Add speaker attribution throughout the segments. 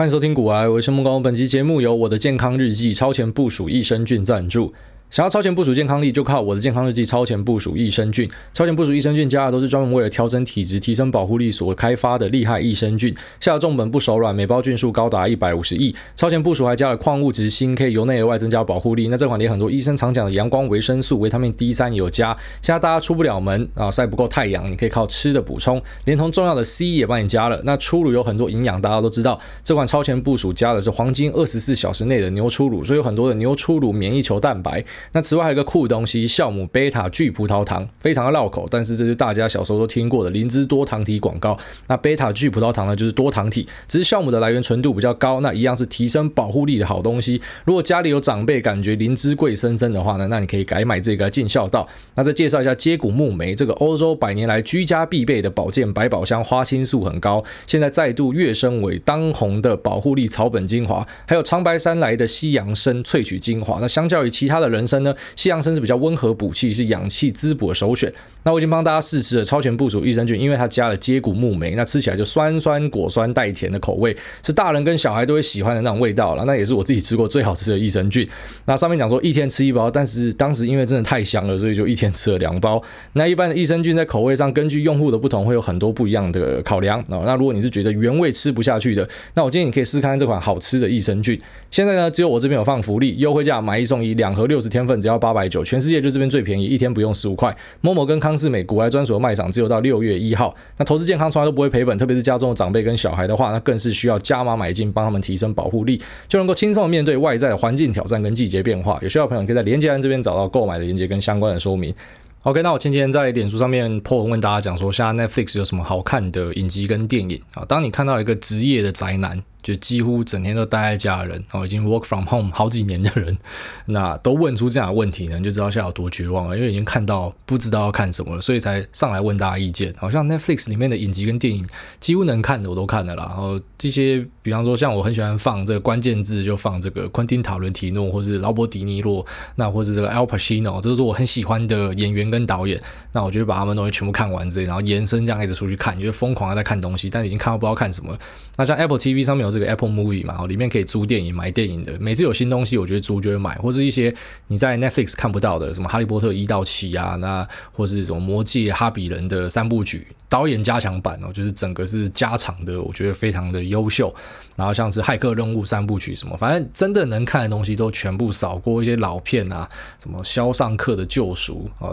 Speaker 1: 欢迎收听古癌，我是木工。本期节目由我的健康日记超前部署益生菌赞助。想要超前部署健康力，就靠我的健康日记超前部署益生菌。超前部署益生菌加的都是专门为了调整体质、提升保护力所开发的厉害益生菌，下的重本不手软，每包菌数高达一百五十亿。超前部署还加了矿物质锌，可以由内而外增加保护力。那这款连很多医生常讲的阳光维生素、维他命 D 三也有加。现在大家出不了门啊，晒不够太阳，你可以靠吃的补充，连同重要的 C 也帮你加了。那初乳有很多营养，大家都知道，这款超前部署加的是黄金二十四小时内的牛初乳，所以有很多的牛初乳免疫球蛋白。那此外还有个酷东西，酵母贝塔聚葡萄糖，非常的绕口，但是这是大家小时候都听过的灵芝多糖体广告。那贝塔聚葡萄糖呢，就是多糖体，只是酵母的来源纯度比较高，那一样是提升保护力的好东西。如果家里有长辈感觉灵芝贵森森的话呢，那你可以改买这个尽孝道。那再介绍一下接骨木莓，这个欧洲百年来居家必备的保健百宝箱，花青素很高，现在再度跃升为当红的保护力草本精华。还有长白山来的西洋参萃取精华，那相较于其他的人参呢，西洋参。是比较温和补气，是养气滋补的首选。那我已经帮大家试吃了超前部署益生菌，因为它加了接骨木莓，那吃起来就酸酸果酸带甜的口味，是大人跟小孩都会喜欢的那种味道了。那也是我自己吃过最好吃的益生菌。那上面讲说一天吃一包，但是当时因为真的太香了，所以就一天吃了两包。那一般的益生菌在口味上，根据用户的不同，会有很多不一样的考量。那如果你是觉得原味吃不下去的，那我建议你可以试看看这款好吃的益生菌。现在呢，只有我这边有放福利，优惠价买一送一，两盒六十天份只要八百九。全世界就这边最便宜，一天不用十五块。某某跟康是美国癌专属的卖场，只有到六月一号。那投资健康从来都不会赔本，特别是家中的长辈跟小孩的话，那更是需要加码买进，帮他们提升保护力，就能够轻松的面对外在的环境挑战跟季节变化。有需要的朋友可以在连接栏这边找到购买的链接跟相关的说明。OK，那我前几天在脸书上面破文问大家讲说，现在 Netflix 有什么好看的影集跟电影啊？当你看到一个职业的宅男。就几乎整天都待在家的人，哦，已经 work from home 好几年的人，那都问出这样的问题呢，你就知道现在有多绝望了。因为已经看到不知道要看什么了，所以才上来问大家意见。好像 Netflix 里面的影集跟电影，几乎能看的我都看了啦。然后这些，比方说像我很喜欢放这个关键字，就放这个昆汀塔伦提诺，或是劳勃迪尼洛，那或是这个 Al Pacino，这都是我很喜欢的演员跟导演。那我就把他们东西全部看完之类，然后延伸这样一直出去看，就疯狂的在看东西，但已经看到不知道看什么。那像 Apple TV 上面有。这个 Apple Movie 嘛，里面可以租电影、买电影的。每次有新东西，我觉得租就会买，或是一些你在 Netflix 看不到的，什么《哈利波特》一到七啊，那或是什么《魔戒》、《哈比人》的三部曲导演加强版哦，就是整个是加长的，我觉得非常的优秀。然后像是《骇客任务》三部曲什么，反正真的能看的东西都全部扫过。一些老片啊，什么《肖申克的救赎》啊。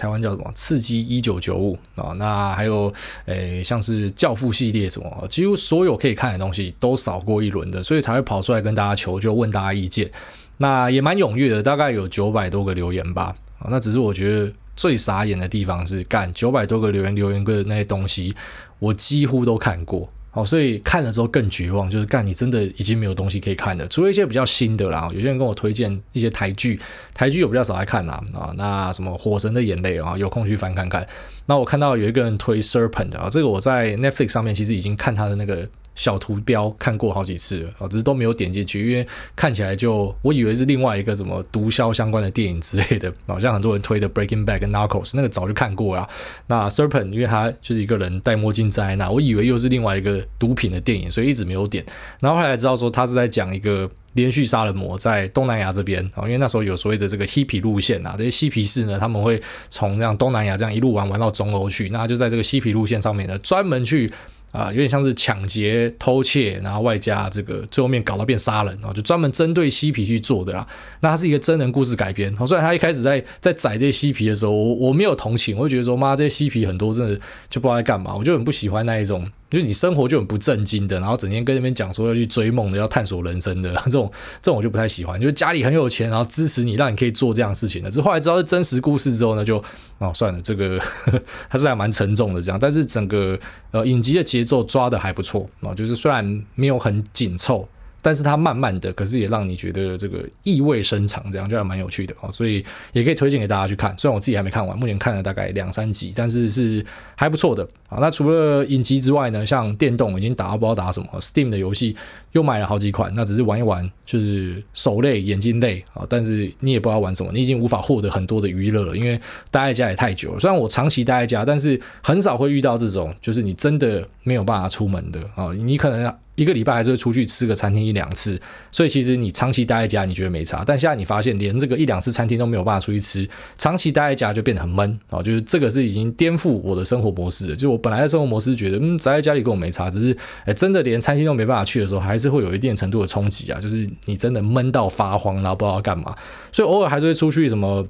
Speaker 1: 台湾叫什么《刺激一九九五》啊？那还有诶、像是《教父》系列什么，几乎所有可以看的东西都扫过一轮的，所以才会跑出来跟大家求救，问大家意见。那也蛮踊跃的，大概有九百多个留言吧。啊，那只是我觉得最傻眼的地方是，干九百多个留言留言过的那些东西，我几乎都看过。好，所以看的时候更绝望，就是干你真的已经没有东西可以看了，除了一些比较新的啦。有些人跟我推荐一些台剧，台剧有比较少来看啦啊，那什么《火神的眼泪》啊，有空去翻看看。那我看到有一个人推《Serpent》啊，这个我在 Netflix 上面其实已经看他的那个。小图标看过好几次了啊，只是都没有点进去，因为看起来就我以为是另外一个什么毒枭相关的电影之类的，好像很多人推的《Breaking Bad》跟《Narcos》那个早就看过了。那《Serpent》因为他就是一个人戴墨镜在那，我以为又是另外一个毒品的电影，所以一直没有点。然后后来知道说他是在讲一个连续杀人魔在东南亚这边啊，因为那时候有所谓的这个嬉皮路线啊，这些嬉皮士呢他们会从这样东南亚这样一路玩玩到中欧去，那就在这个嬉皮路线上面呢专门去。啊，有点像是抢劫、偷窃，然后外加这个最后面搞到变杀人，然后就专门针对嬉皮去做的啦。那它是一个真人故事改编。虽然他一开始在在宰这些嬉皮的时候，我我没有同情，我就觉得说妈，这些嬉皮很多真的就不知道在干嘛，我就很不喜欢那一种。就是你生活就很不正经的，然后整天跟那边讲说要去追梦的，要探索人生的 这种，这种我就不太喜欢。就是家里很有钱，然后支持你，让你可以做这样事情的。这后来知道是真实故事之后呢，就哦算了，这个呵呵 还是还蛮沉重的这样。但是整个呃影集的节奏抓的还不错啊，就是虽然没有很紧凑。但是它慢慢的，可是也让你觉得这个意味深长，这样就还蛮有趣的哦，所以也可以推荐给大家去看。虽然我自己还没看完，目前看了大概两三集，但是是还不错的啊。那除了影集之外呢，像电动已经打不知道打什么，Steam 的游戏又买了好几款，那只是玩一玩，就是手累、眼睛累啊。但是你也不知道玩什么，你已经无法获得很多的娱乐了，因为待在家也太久了。虽然我长期待在家，但是很少会遇到这种，就是你真的没有办法出门的啊。你可能。一个礼拜还是会出去吃个餐厅一两次，所以其实你长期待在家，你觉得没差。但现在你发现连这个一两次餐厅都没有办法出去吃，长期待在家就变得很闷啊！就是这个是已经颠覆我的生活模式。就我本来的生活模式觉得，嗯，宅在家里跟我没差，只是哎，真的连餐厅都没办法去的时候，还是会有一定程度的冲击啊！就是你真的闷到发慌，然后不知道干嘛，所以偶尔还是会出去什么。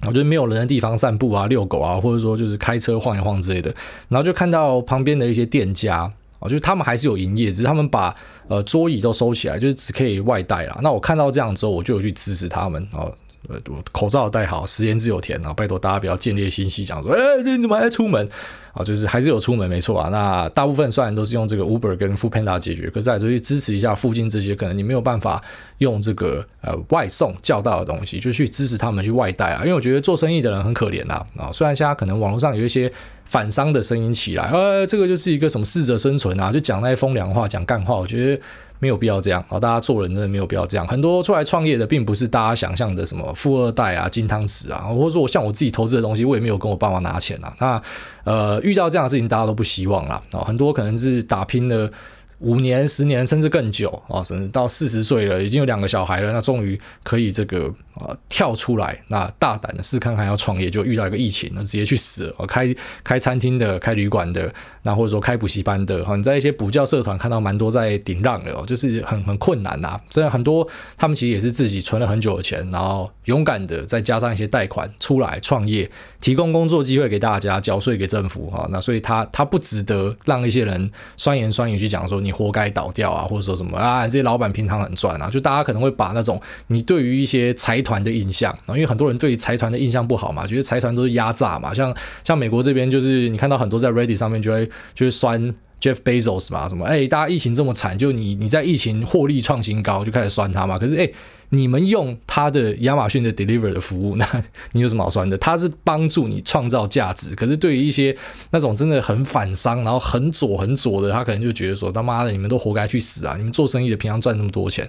Speaker 1: 我觉得没有人的地方散步啊、遛狗啊，或者说就是开车晃一晃之类的，然后就看到旁边的一些店家啊，就是他们还是有营业，只是他们把呃桌椅都收起来，就是只可以外带啦。那我看到这样之后，我就有去支持他们啊，呃，口罩戴好，食言自有甜啊，拜托大家不要见猎心喜，讲说，哎，你怎么还出门？啊，就是还是有出门没错啊。那大部分虽然都是用这个 Uber 跟 Foodpanda 解决，可是还是去支持一下附近这些可能你没有办法用这个呃外送叫到的东西，就去支持他们去外带啊。因为我觉得做生意的人很可怜呐啊。虽然现在可能网络上有一些反商的声音起来，呃，这个就是一个什么适者生存啊，就讲那些风凉话，讲干话，我觉得。没有必要这样啊！大家做人真的没有必要这样。很多出来创业的，并不是大家想象的什么富二代啊、金汤匙啊，或者说我像我自己投资的东西，我也没有跟我爸妈拿钱啊。那呃，遇到这样的事情，大家都不希望啦。啊。很多可能是打拼的。五年、十年，甚至更久啊，甚至到四十岁了，已经有两个小孩了，那终于可以这个啊跳出来，那大胆的试看看要创业，就遇到一个疫情，那直接去死了。开开餐厅的、开旅馆的，那或者说开补习班的，哈你在一些补教社团看到蛮多在顶让的哦，就是很很困难呐。所以很多他们其实也是自己存了很久的钱，然后勇敢的再加上一些贷款出来创业，提供工作机会给大家，缴税给政府啊。那所以他他不值得让一些人酸言酸语去讲说你活该倒掉啊，或者说什么啊，这些老板平常很赚啊，就大家可能会把那种你对于一些财团的印象啊，因为很多人对于财团的印象不好嘛，觉得财团都是压榨嘛，像像美国这边就是你看到很多在 Reddit 上面就会就会酸 Jeff Bezos 嘛，什么哎，大家疫情这么惨，就你你在疫情获利创新高，就开始酸他嘛，可是哎。你们用他的亚马逊的 Deliver 的服务，那你有什么好酸的？他是帮助你创造价值，可是对于一些那种真的很反商，然后很左很左的，他可能就觉得说他妈的，你们都活该去死啊！你们做生意的平常赚那么多钱。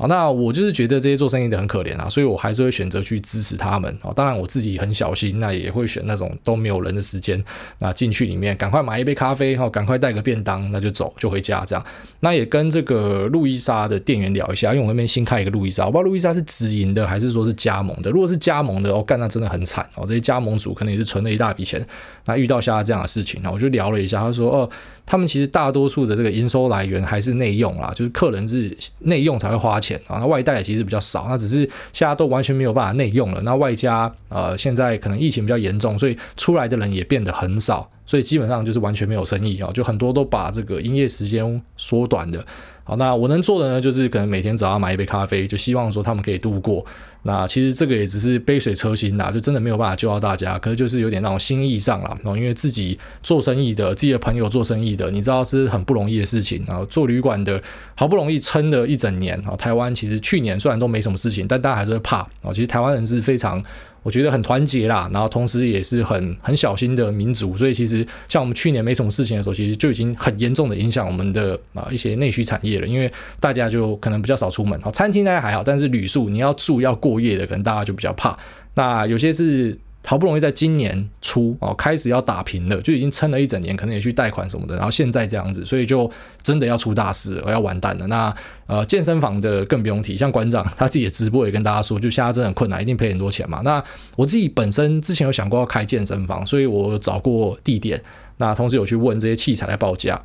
Speaker 1: 好，那我就是觉得这些做生意的很可怜啊，所以我还是会选择去支持他们。啊，当然我自己很小心，那也会选那种都没有人的时间，那进去里面赶快买一杯咖啡，哈，赶快带个便当，那就走就回家这样。那也跟这个路易莎的店员聊一下，因为我那边新开一个路易莎，我不知道路易莎是直营的还是说是加盟的。如果是加盟的，哦，干那真的很惨哦，这些加盟主可能也是存了一大笔钱，那遇到现在这样的事情，那我就聊了一下，他说哦。他们其实大多数的这个营收来源还是内用啦，就是客人是内用才会花钱啊，那外带其实比较少，那只是现在都完全没有办法内用了，那外加呃现在可能疫情比较严重，所以出来的人也变得很少，所以基本上就是完全没有生意啊，就很多都把这个营业时间缩短的。好，那我能做的呢，就是可能每天早上买一杯咖啡，就希望说他们可以度过。那其实这个也只是杯水车薪啦，就真的没有办法救到大家。可是就是有点那种心意上啦，因为自己做生意的，自己的朋友做生意的，你知道是很不容易的事情。然后做旅馆的，好不容易撑了一整年啊。台湾其实去年虽然都没什么事情，但大家还是会怕啊。其实台湾人是非常。我觉得很团结啦，然后同时也是很很小心的民族，所以其实像我们去年没什么事情的时候，其实就已经很严重的影响我们的啊一些内需产业了，因为大家就可能比较少出门，好，餐厅大家还好，但是旅宿你要住要过夜的，可能大家就比较怕，那有些是。好不容易在今年初哦开始要打平了，就已经撑了一整年，可能也去贷款什么的，然后现在这样子，所以就真的要出大事，我要完蛋了。那呃健身房的更不用提，像馆长他自己的直播也跟大家说，就现在真的很困难，一定赔很多钱嘛。那我自己本身之前有想过要开健身房，所以我找过地点，那同时有去问这些器材的报价，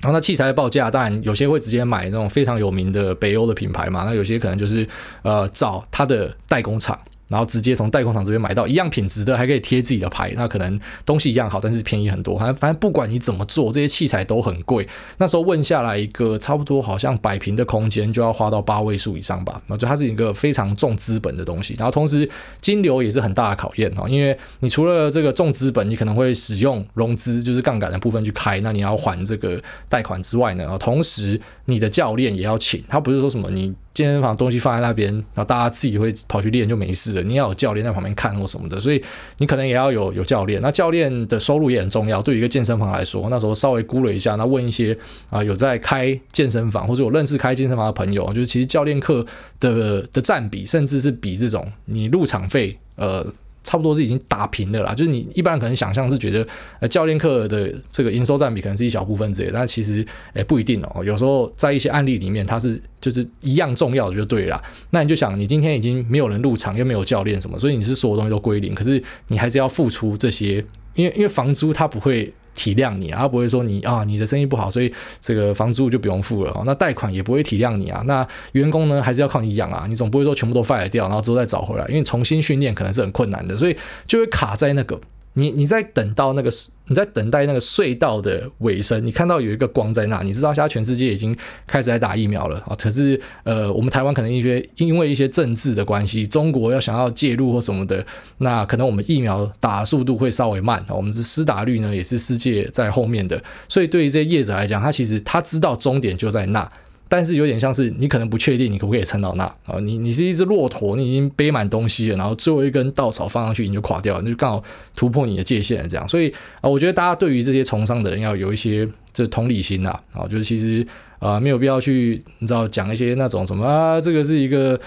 Speaker 1: 然后那器材的报价，当然有些会直接买那种非常有名的北欧的品牌嘛，那有些可能就是呃找他的代工厂。然后直接从代工厂这边买到一样品质的，还可以贴自己的牌，那可能东西一样好，但是便宜很多。反正反正不管你怎么做，这些器材都很贵。那时候问下来一个差不多好像百平的空间就要花到八位数以上吧。那就它是一个非常重资本的东西，然后同时金流也是很大的考验哈，因为你除了这个重资本，你可能会使用融资，就是杠杆的部分去开，那你要还这个贷款之外呢，同时你的教练也要请，他不是说什么你。健身房东西放在那边，然后大家自己会跑去练就没事了。你要有教练在旁边看或什么的，所以你可能也要有有教练。那教练的收入也很重要。对于一个健身房来说，那时候稍微估了一下，那问一些啊有在开健身房或者有认识开健身房的朋友，就是其实教练课的的占比，甚至是比这种你入场费呃。差不多是已经打平的啦。就是你一般可能想象是觉得，呃，教练课的这个营收占比可能是一小部分之类，但其实诶不一定哦。有时候在一些案例里面，它是就是一样重要的就对了。那你就想，你今天已经没有人入场，又没有教练什么，所以你是所有东西都归零，可是你还是要付出这些，因为因为房租他不会。体谅你啊，他不会说你啊，你的生意不好，所以这个房租就不用付了啊。那贷款也不会体谅你啊。那员工呢，还是要靠你养啊。你总不会说全部都 fire 掉，然后之后再找回来，因为重新训练可能是很困难的，所以就会卡在那个。你你在等到那个，你在等待那个隧道的尾声，你看到有一个光在那，你知道现在全世界已经开始在打疫苗了啊。可是呃，我们台湾可能因为因为一些政治的关系，中国要想要介入或什么的，那可能我们疫苗打速度会稍微慢啊。我们是施打率呢也是世界在后面的，所以对于这些业者来讲，他其实他知道终点就在那。但是有点像是你可能不确定你可不可以撑到那啊？你你是一只骆驼，你已经背满东西了，然后最后一根稻草放上去你就垮掉了，那就刚好突破你的界限。这样，所以啊，我觉得大家对于这些从商的人要有一些这同理心呐啊，就是其实啊没有必要去你知道讲一些那种什么啊，这个是一个。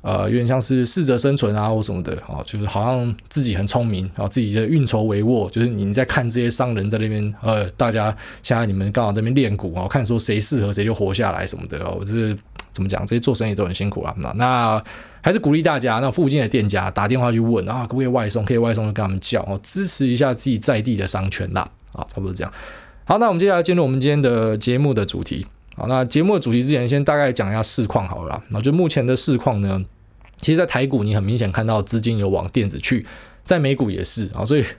Speaker 1: 呃，有点像是适者生存啊，或什么的啊，就是好像自己很聪明，然后自己的运筹帷幄。就是你在看这些商人在那边，呃，大家现在你们刚好在那边练股啊，看说谁适合谁就活下来什么的哦。我就是怎么讲，这些做生意都很辛苦啊。那那还是鼓励大家，那附近的店家打电话去问啊，可不可以外送？可以外送就跟他们叫哦，支持一下自己在地的商圈啦。啊，差不多这样。好，那我们接下来进入我们今天的节目的主题。好，那节目的主题之前，先大概讲一下市况好了那。就目前的市况呢，其实，在台股你很明显看到资金有往电子去，在美股也是啊，所以。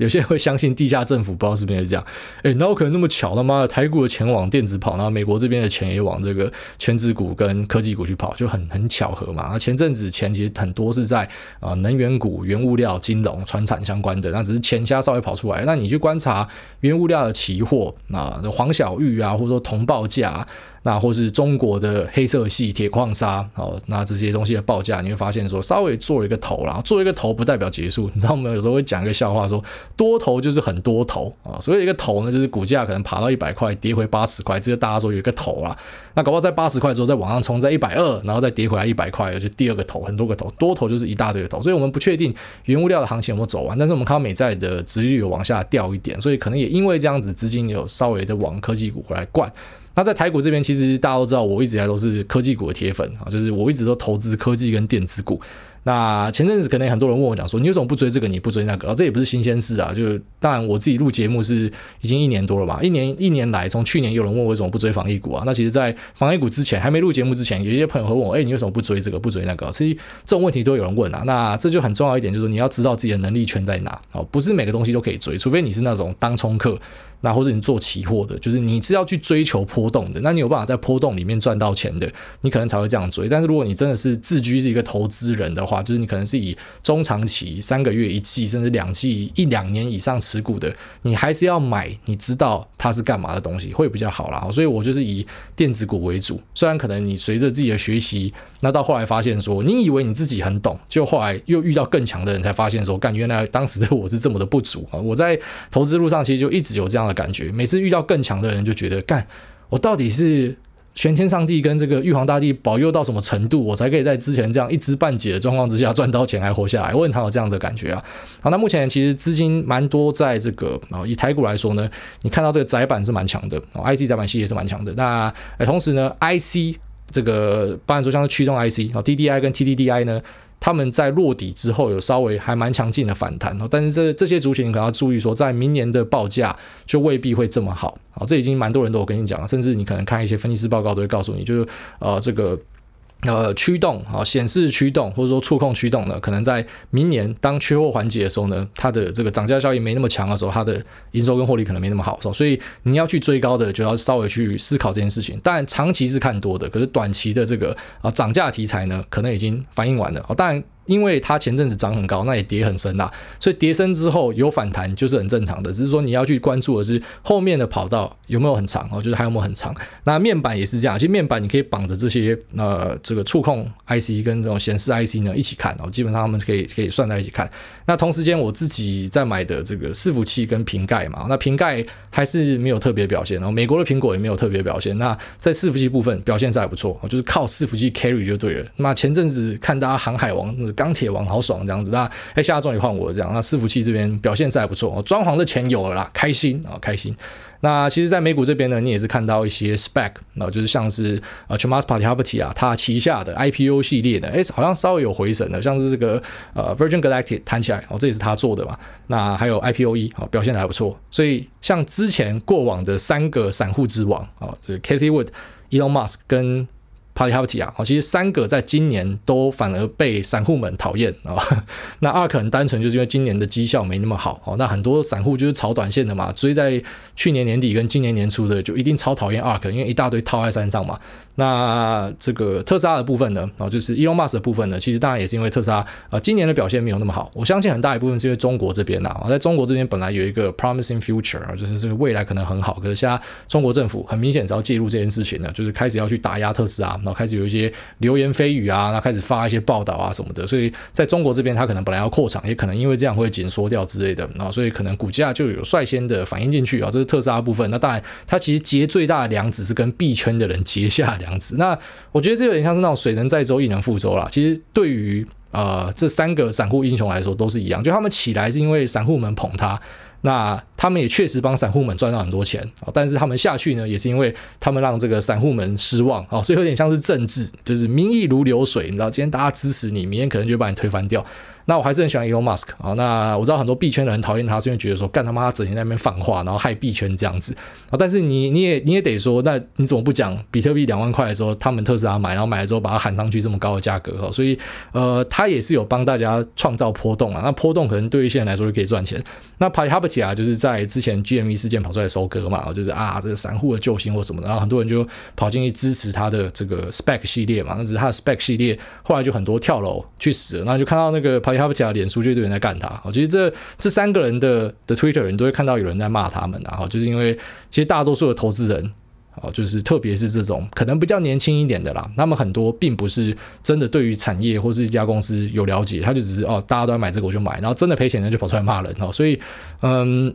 Speaker 1: 有些人会相信地下政府，不知道是不是这样？诶，那有可能那么巧？他妈的，台股的钱往电子跑，然后美国这边的钱也往这个权值股跟科技股去跑，就很很巧合嘛。那前阵子钱其实很多是在啊能源股、原物料、金融、传产相关的，那只是钱虾稍微跑出来。那你去观察原物料的期货，那黄小玉啊，或者说铜报价，那或是中国的黑色系铁矿砂，哦，那这些东西的报价，你会发现说稍微做一个头，啦做一个头不代表结束。你知道我们有时候会讲一个笑话说。多头就是很多头啊，所以一个头呢，就是股价可能爬到一百块，跌回八十块，这个大家说有一个头啦。那搞不好在八十块之后再往上冲，在一百二，然后再跌回来一百块，就第二个头，很多个头，多头就是一大堆的头。所以我们不确定原物料的行情有没有走完，但是我们看到美债的殖利率有往下掉一点，所以可能也因为这样子，资金有稍微的往科技股回来灌。那在台股这边，其实大家都知道，我一直以来都是科技股的铁粉啊，就是我一直都投资科技跟电子股。那前阵子可能很多人问我讲说，你为什么不追这个？你不追那个？这也不是新鲜事啊。就是当然我自己录节目是已经一年多了嘛，一年一年来，从去年有人问我为什么不追防疫股啊？那其实，在防疫股之前还没录节目之前，有一些朋友会问我，哎，你为什么不追这个？不追那个？其实这种问题都有人问啊。那这就很重要一点，就是你要知道自己的能力圈在哪哦，不是每个东西都可以追，除非你是那种当冲客。那或者你做期货的，就是你是要去追求波动的，那你有办法在波动里面赚到钱的，你可能才会这样追。但是如果你真的是自居是一个投资人的话，就是你可能是以中长期三个月一季，甚至两季一两年以上持股的，你还是要买你知道它是干嘛的东西会比较好啦。所以我就是以电子股为主，虽然可能你随着自己的学习，那到后来发现说，你以为你自己很懂，就后来又遇到更强的人，才发现说，干，原来当时的我是这么的不足啊！我在投资路上其实就一直有这样的感觉，每次遇到更强的人，就觉得干，我到底是玄天上帝跟这个玉皇大帝保佑到什么程度，我才可以在之前这样一知半解的状况之下赚到钱还活下来？我很常有这样的感觉啊。好，那目前其实资金蛮多在这个啊，以台股来说呢，你看到这个窄板是蛮强的，IC 窄板系也是蛮强的。那同时呢，IC 这个，包含说像是驱动 IC 啊，DDI 跟 TDDI 呢。他们在落底之后有稍微还蛮强劲的反弹哦，但是这这些族群可能要注意说，在明年的报价就未必会这么好啊，这已经蛮多人都有跟你讲了，甚至你可能看一些分析师报告都会告诉你，就是呃这个。呃，驱动啊，显示驱动或者说触控驱动呢，可能在明年当缺货环节的时候呢，它的这个涨价效应没那么强的时候，它的营收跟获利可能没那么好，所以你要去追高的，就要稍微去思考这件事情。当然，长期是看多的，可是短期的这个啊涨价题材呢，可能已经反映完了。哦，当然。因为它前阵子涨很高，那也跌很深啦，所以跌深之后有反弹就是很正常的。只是说你要去关注的是后面的跑道有没有很长哦，就是还有没有很长。那面板也是这样，其实面板你可以绑着这些呃这个触控 IC 跟这种显示 IC 呢一起看哦，基本上他们可以可以算在一起看。那同时间我自己在买的这个伺服器跟瓶盖嘛，那瓶盖还是没有特别表现，然后美国的苹果也没有特别表现。那在伺服器部分表现是还不错，就是靠伺服器 carry 就对了。那么前阵子看大家航海王那钢铁王好爽这样子。那哎，现在终于换我这样。那伺服器这边表现是还不错，装潢的钱有了啦，开心啊，开心。那其实，在美股这边呢，你也是看到一些 spec 那就是像是呃 Chamath Palihapitiya 啊，它旗下的 IPO 系列的，哎，好像稍微有回神的，像是这个呃 Virgin Galactic 弹起来哦，这也是他做的嘛。那还有 IPOE 啊，表现的还不错。所以像之前过往的三个散户之王啊，这个 Kathy Wood、Elon Musk 跟 Party Hopti 啊，其实三个在今年都反而被散户们讨厌啊。那 ARK 很单纯就是因为今年的绩效没那么好哦。那很多散户就是炒短线的嘛，追在去年年底跟今年年初的就一定超讨厌 ARK，因为一大堆套在山上嘛。那这个特斯拉的部分呢，哦就是 Elon Musk 的部分呢，其实当然也是因为特斯拉呃今年的表现没有那么好。我相信很大一部分是因为中国这边呐，在中国这边本来有一个 promising future，啊就是这个未来可能很好，可是现在中国政府很明显是要介入这件事情呢，就是开始要去打压特斯拉，然后开始有一些流言蜚语啊，那开始发一些报道啊什么的，所以在中国这边它可能本来要扩厂，也可能因为这样会紧缩掉之类的，然后所以可能股价就有率先的反应进去啊，这是特斯拉部分。那当然，它其实结最大的梁子是跟币圈的人结下梁子，那。我觉得这有点像是那种水能载舟，亦能覆舟啦。其实对于呃这三个散户英雄来说都是一样，就他们起来是因为散户们捧他，那他们也确实帮散户们赚到很多钱，但是他们下去呢，也是因为他们让这个散户们失望啊，所以有点像是政治，就是民意如流水，你知道，今天大家支持你，明天可能就把你推翻掉。那我还是很喜欢 Elon Musk 啊。那我知道很多币圈的人讨厌他，是因为觉得说干他妈整天在那边放话，然后害币圈这样子啊。但是你你也你也得说，那你怎么不讲比特币两万块的时候，他们特斯拉买，然后买了之后把它喊上去这么高的价格哈？所以呃，他也是有帮大家创造波动啊。那波动可能对于一些人来说就可以赚钱。那 Palihapitiya 就是在之前 GME 事件跑出来收割嘛，就是啊这个散户的救星或什么的，然后很多人就跑进去支持他的这个 Spec 系列嘛。那只是他的 Spec 系列后来就很多跳楼去死了，那就看到那个 Pay Palihapitiya 脸书就。有人在干他，我觉得这这三个人的的 Twitter 人都会看到有人在骂他们，然后就是因为其实大多数的投资人，哦，就是特别是这种可能比较年轻一点的啦，他们很多并不是真的对于产业或是一家公司有了解，他就只是哦，大家都在买这个我就买，然后真的赔钱的就跑出来骂人哦，所以嗯，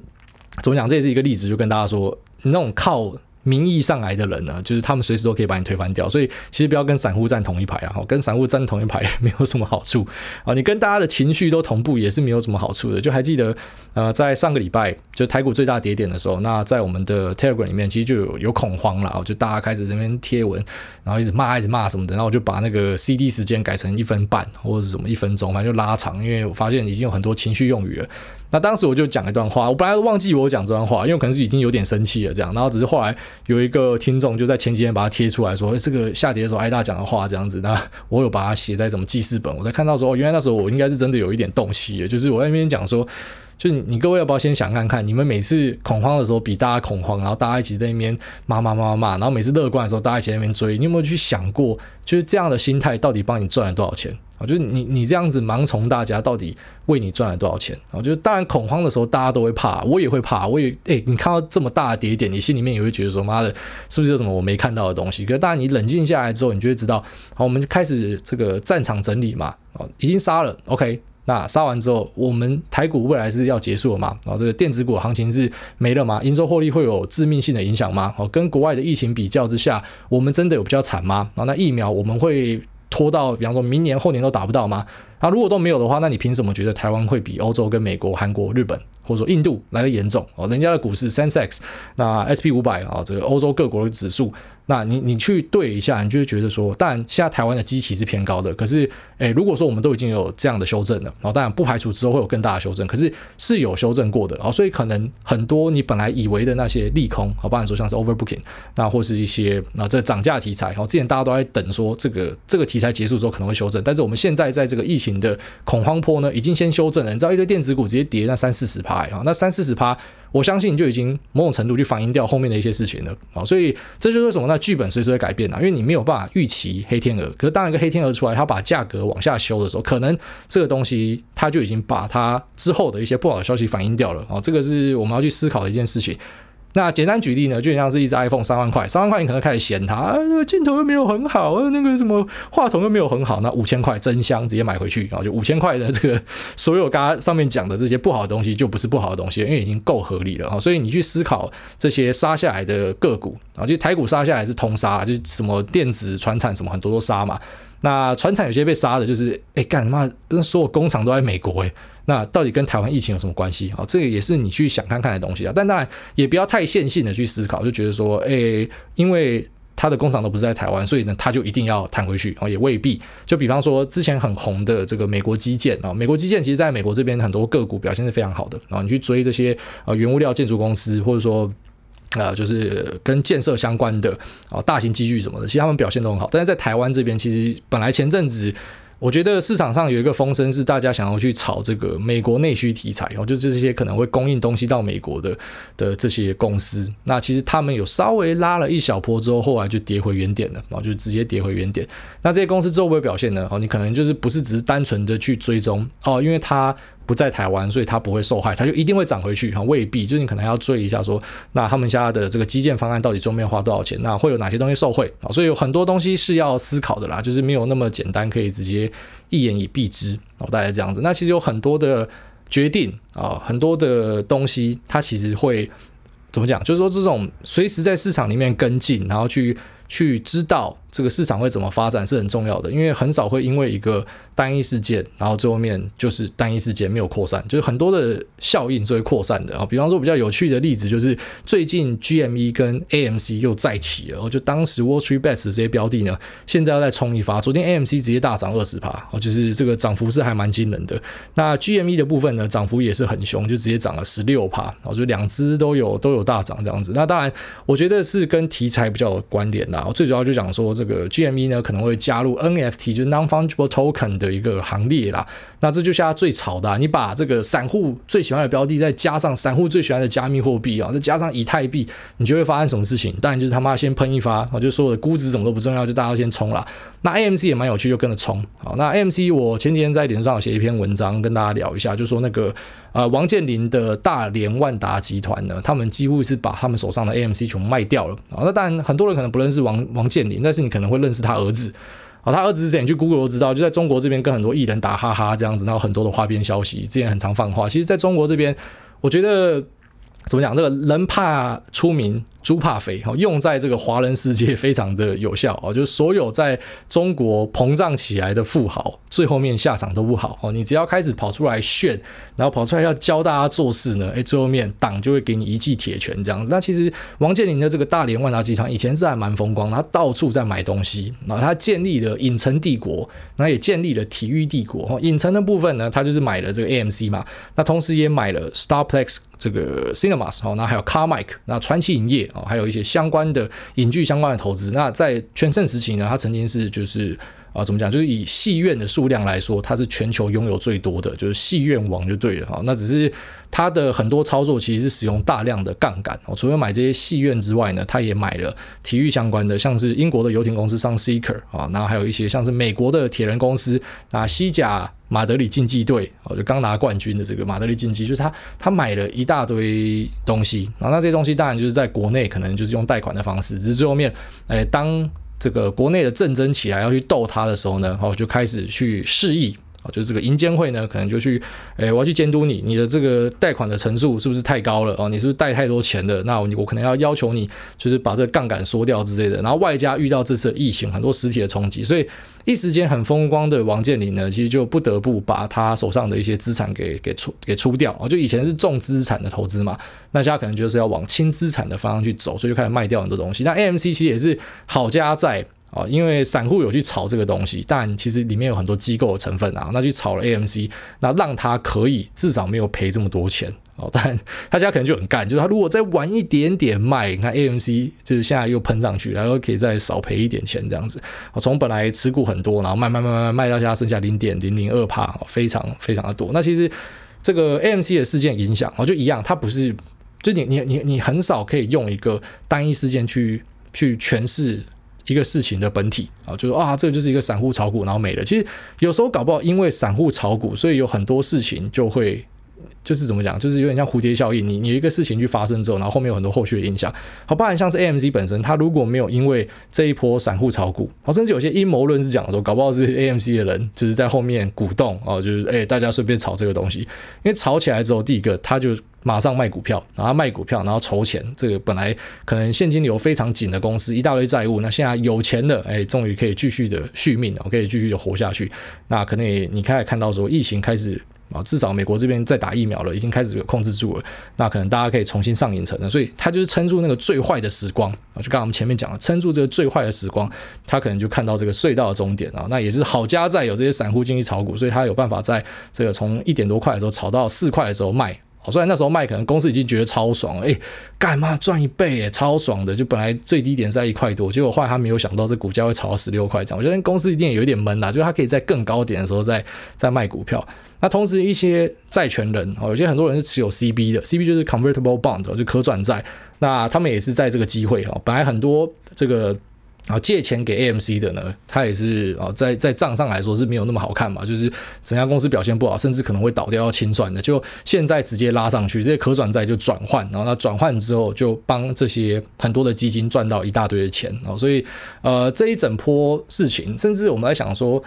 Speaker 1: 怎么讲，这也是一个例子，就跟大家说，你那种靠。名义上来的人呢，就是他们随时都可以把你推翻掉，所以其实不要跟散户站同一排啊，跟散户站同一排 没有什么好处啊，你跟大家的情绪都同步也是没有什么好处的。就还记得，呃，在上个礼拜就台股最大跌点的时候，那在我们的 Telegram 里面其实就有有恐慌了，就大家开始这边贴文，然后一直骂，一直骂什么的，然后我就把那个 CD 时间改成一分半或者什么一分钟，反正就拉长，因为我发现已经有很多情绪用语了。那当时我就讲一段话，我本来忘记我讲这段话，因为可能是已经有点生气了这样，然后只是后来有一个听众就在前几天把它贴出来说，这个下跌的时候挨大讲的话这样子，那我有把它写在什么记事本，我才看到说，哦原来那时候我应该是真的有一点动气的，就是我在那边讲说。就你各位要不要先想看看，你们每次恐慌的时候比大家恐慌，然后大家一起在那边骂骂骂骂骂，然后每次乐观的时候大家一起在那边追，你有没有去想过，就是这样的心态到底帮你赚了多少钱啊？就是你你这样子盲从大家到底为你赚了多少钱啊？就是当然恐慌的时候大家都会怕，我也会怕，我也诶、你看到这么大的跌点，你心里面也会觉得说妈的，是不是有什么我没看到的东西？可是当然你冷静下来之后，你就会知道，好，我们就开始这个战场整理嘛，哦，已经杀了，OK。那杀完之后，我们台股未来是要结束了吗？然后这个电子股行情是没了吗？营收获利会有致命性的影响吗？哦，跟国外的疫情比较之下，我们真的有比较惨吗？啊，那疫苗我们会拖到，比方说明年后年都打不到吗？那如果都没有的话，那你凭什么觉得台湾会比欧洲跟美国、韩国、日本或者说印度来得严重？哦，人家的股市 Sensex，那 SP 五百啊，这个欧洲各国的指数。那你你去对一下，你就会觉得说，当然现在台湾的基期是偏高的，可是，诶，如果说我们都已经有这样的修正了，然后当然不排除之后会有更大的修正，可是是有修正过的啊，所以可能很多你本来以为的那些利空，好，包含说像是 overbooking，那或是一些那这涨价题材，然后，之前大家都在等说这个这个题材结束之后可能会修正，但是我们现在在这个疫情的恐慌波呢，已经先修正了，你知道一堆电子股直接跌那三四十趴啊，那三四十趴。我相信就已经某种程度去反映掉后面的一些事情了啊，所以这就是为什么那剧本随时会改变啊，因为你没有办法预期黑天鹅，可是当一个黑天鹅出来，它把价格往下修的时候，可能这个东西它就已经把它之后的一些不好的消息反映掉了啊，这个是我们要去思考的一件事情。那简单举例呢，就像是一只 iPhone 三万块，三万块你可能开始嫌它，啊，那个镜头又没有很好，啊，那个什么话筒又没有很好，那五千块真香，直接买回去，然后就五千块的这个所有刚刚上面讲的这些不好的东西就不是不好的东西，因为已经够合理了啊。所以你去思考这些杀下来的个股啊，就台股杀下来是通杀，就什么电子、船产什么很多都杀嘛。那船产有些被杀的，就是哎干他妈，那所有工厂都在美国哎。那到底跟台湾疫情有什么关系啊？这个也是你去想看看的东西啊。但当然也不要太线性的去思考，就觉得说，诶，因为他的工厂都不是在台湾，所以呢，他就一定要弹回去啊？也未必。就比方说之前很红的这个美国基建啊，美国基建其实在美国这边很多个股表现是非常好的啊。你去追这些呃原物料建筑公司，或者说啊，就是跟建设相关的啊大型机具什么的，其实他们表现都很好。但是在台湾这边，其实本来前阵子。我觉得市场上有一个风声是大家想要去炒这个美国内需题材，哦，就是这些可能会供应东西到美国的的这些公司，那其实他们有稍微拉了一小波之后，后来就跌回原点了，然后就直接跌回原点。那这些公司之后会表现呢？哦，你可能就是不是只是单纯的去追踪哦，因为它。不在台湾，所以它不会受害，它就一定会涨回去哈？未必，就是你可能要追一下说，那他们家的这个基建方案到底中面花多少钱？那会有哪些东西受惠啊？所以有很多东西是要思考的啦，就是没有那么简单可以直接一言以蔽之哦，大概这样子。那其实有很多的决定啊，很多的东西，它其实会怎么讲？就是说这种随时在市场里面跟进，然后去去知道。这个市场会怎么发展是很重要的，因为很少会因为一个单一事件，然后最后面就是单一事件没有扩散，就是很多的效应是会扩散的啊。比方说比较有趣的例子就是最近 GME 跟 AMC 又再起了，就当时 Wall Street Bets 这些标的呢，现在要再冲一发。昨天 AMC 直接大涨二十趴，哦，就是这个涨幅是还蛮惊人的。那 GME 的部分呢，涨幅也是很凶，就直接涨了十六趴，哦，就两只都有都有大涨这样子。那当然，我觉得是跟题材比较有关联的。最主要就讲说这。这个 GME 呢可能会加入 NFT，就是 Non-Fungible Token 的一个行列啦。那这就现在最炒的啊，你把这个散户最喜欢的标的，再加上散户最喜欢的加密货币啊，再加上以太币，你就会发生什么事情？当然就是他妈先喷一发，就说我的估值什么都不重要，就大家先冲了。那 AMC 也蛮有趣，就跟着冲。好，那 AMC 我前几天在脸书上写一篇文章，跟大家聊一下，就说那个呃王健林的大连万达集团呢，他们几乎是把他们手上的 AMC 全部卖掉了啊。那当然很多人可能不认识王王健林，但是你可能会认识他儿子。啊，他儿子之前去 Google 都知道，就在中国这边跟很多艺人打哈哈这样子，然后很多的花边消息，之前很常放话。其实在中国这边，我觉得怎么讲，这个人怕出名。猪怕肥，用在这个华人世界非常的有效哦，就是所有在中国膨胀起来的富豪，最后面下场都不好哦。你只要开始跑出来炫，然后跑出来要教大家做事呢，哎，最后面党就会给你一记铁拳这样子。那其实王健林的这个大连万达集团以前是还蛮风光，他到处在买东西，然后他建立了影城帝国，然后也建立了体育帝国。哦，影城的部分呢，他就是买了这个 AMC 嘛，那同时也买了 Starplex 这个 Cinemas 哦，那还有 Carmike，那传奇影业。哦还有一些相关的影剧相关的投资。那在全盛时期呢，他曾经是就是啊，怎么讲？就是以戏院的数量来说，它是全球拥有最多的，就是戏院王就对了哈。那只是它的很多操作其实是使用大量的杠杆哦。除了买这些戏院之外呢，它也买了体育相关的，像是英国的游艇公司 Sunseeker 啊，然后还有一些像是美国的铁人公司啊，西甲。马德里竞技队哦，就刚拿冠军的这个马德里竞技，就是他他买了一大堆东西，然后那这些东西当然就是在国内可能就是用贷款的方式，只是最后面，哎，当这个国内的政争起来要去斗他的时候呢，哦，就开始去示意。就是这个银监会呢，可能就去，诶，我要去监督你，你的这个贷款的层数是不是太高了哦？你是不是贷太多钱了？那我我可能要要求你，就是把这个杠杆缩掉之类的。然后外加遇到这次疫情，很多实体的冲击，所以一时间很风光的王健林呢，其实就不得不把他手上的一些资产给给出给出掉哦。就以前是重资产的投资嘛，那现在可能就是要往轻资产的方向去走，所以就开始卖掉很多东西。那 AMC 其实也是好家在。啊，因为散户有去炒这个东西，但其实里面有很多机构的成分啊，那去炒了 AMC，那让他可以至少没有赔这么多钱哦。但他家可能就很干，就是他如果再晚一点点卖，你看 AMC 就是现在又喷上去，然后可以再少赔一点钱这样子。从本来持股很多，然后慢慢慢慢卖到现在剩下零点零零二趴，非常非常的多。那其实这个 AMC 的事件影响哦，就一样，它不是就你你你你很少可以用一个单一事件去去诠释。一个事情的本体啊，就是啊，这个就是一个散户炒股，然后没了。其实有时候搞不好，因为散户炒股，所以有很多事情就会就是怎么讲，就是有点像蝴蝶效应。你你一个事情去发生之后，然后后面有很多后续的影响。好，包含像是 AMC 本身，它如果没有因为这一波散户炒股，然后甚至有些阴谋论是讲说，搞不好是 AMC 的人就是在后面鼓动哦，就是哎、大家顺便炒这个东西。因为炒起来之后，第一个他就马上卖股票，然后卖股票，然后筹钱。这个本来可能现金流非常紧的公司，一大堆债务，那现在有钱的，哎，终于可以继续的续命了，可以继续的活下去。那可能也你开始看到说，疫情开始。啊，至少美国这边在打疫苗了，已经开始有控制住了。那可能大家可以重新上影城了，所以他就是撑住那个最坏的时光啊，就刚刚我们前面讲了，撑住这个最坏的时光，他可能就看到这个隧道的终点啊。那也是好家在有这些散户进去炒股，所以他有办法在这个从一点多块的时候炒到四块的时候卖。虽然那时候卖可能公司已经觉得超爽了，哎，干嘛赚一倍哎，超爽的！就本来最低点是在一块多，结果后来他没有想到这股价会炒到十六块这样。我觉得公司一定也有一点闷呐，就是他可以在更高点的时候再再卖股票。那同时一些债权人哦，有些很多人是持有 CB 的，CB 就是 convertible bond，就可转债。那他们也是在这个机会哈，本来很多这个。啊，借钱给 AMC 的呢，他也是啊，在在账上来说是没有那么好看嘛，就是整家公司表现不好，甚至可能会倒掉要清算的。就现在直接拉上去，这些可转债就转换，然后它转换之后就帮这些很多的基金赚到一大堆的钱啊，所以呃这一整波事情，甚至我们在想说。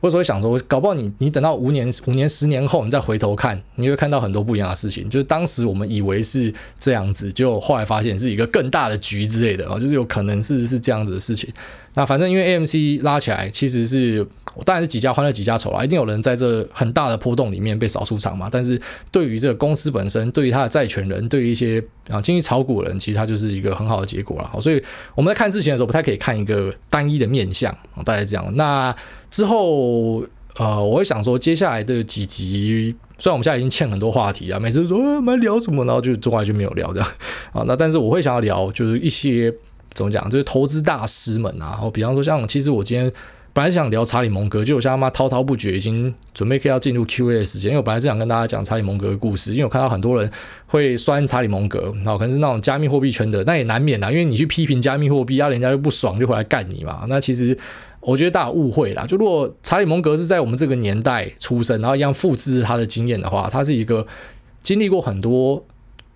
Speaker 1: 或者说想说，搞不好你你等到五年、五年、十年后，你再回头看，你会看到很多不一样的事情。就是当时我们以为是这样子，就后来发现是一个更大的局之类的啊，就是有可能是是这样子的事情。那反正因为 AMC 拉起来，其实是当然是几家欢乐几家愁啦，一定有人在这很大的波动里面被扫出场嘛。但是对于这个公司本身，对于它的债权人，对于一些啊进去炒股人，其实它就是一个很好的结果了。好，所以我们在看事情的时候，不太可以看一个单一的面向，大概这样。那之后呃，我会想说，接下来的几集，虽然我们现在已经欠很多话题啊，每次说我们、聊什么，然后就后来就没有聊这样啊。那但是我会想要聊，就是一些。怎么讲？就是投资大师们啊，然后比方说像，其实我今天本来想聊查理蒙格，就我现在他妈滔滔不绝，已经准备可以要进入 Q&A 的时间。因为我本来是想跟大家讲查理蒙格的故事，因为我看到很多人会酸查理蒙格，然后可能是那种加密货币圈的，那也难免啦，因为你去批评加密货币，啊，人家就不爽，就回来干你嘛。那其实我觉得大家误会啦，就如果查理蒙格是在我们这个年代出生，然后一样复制他的经验的话，他是一个经历过很多。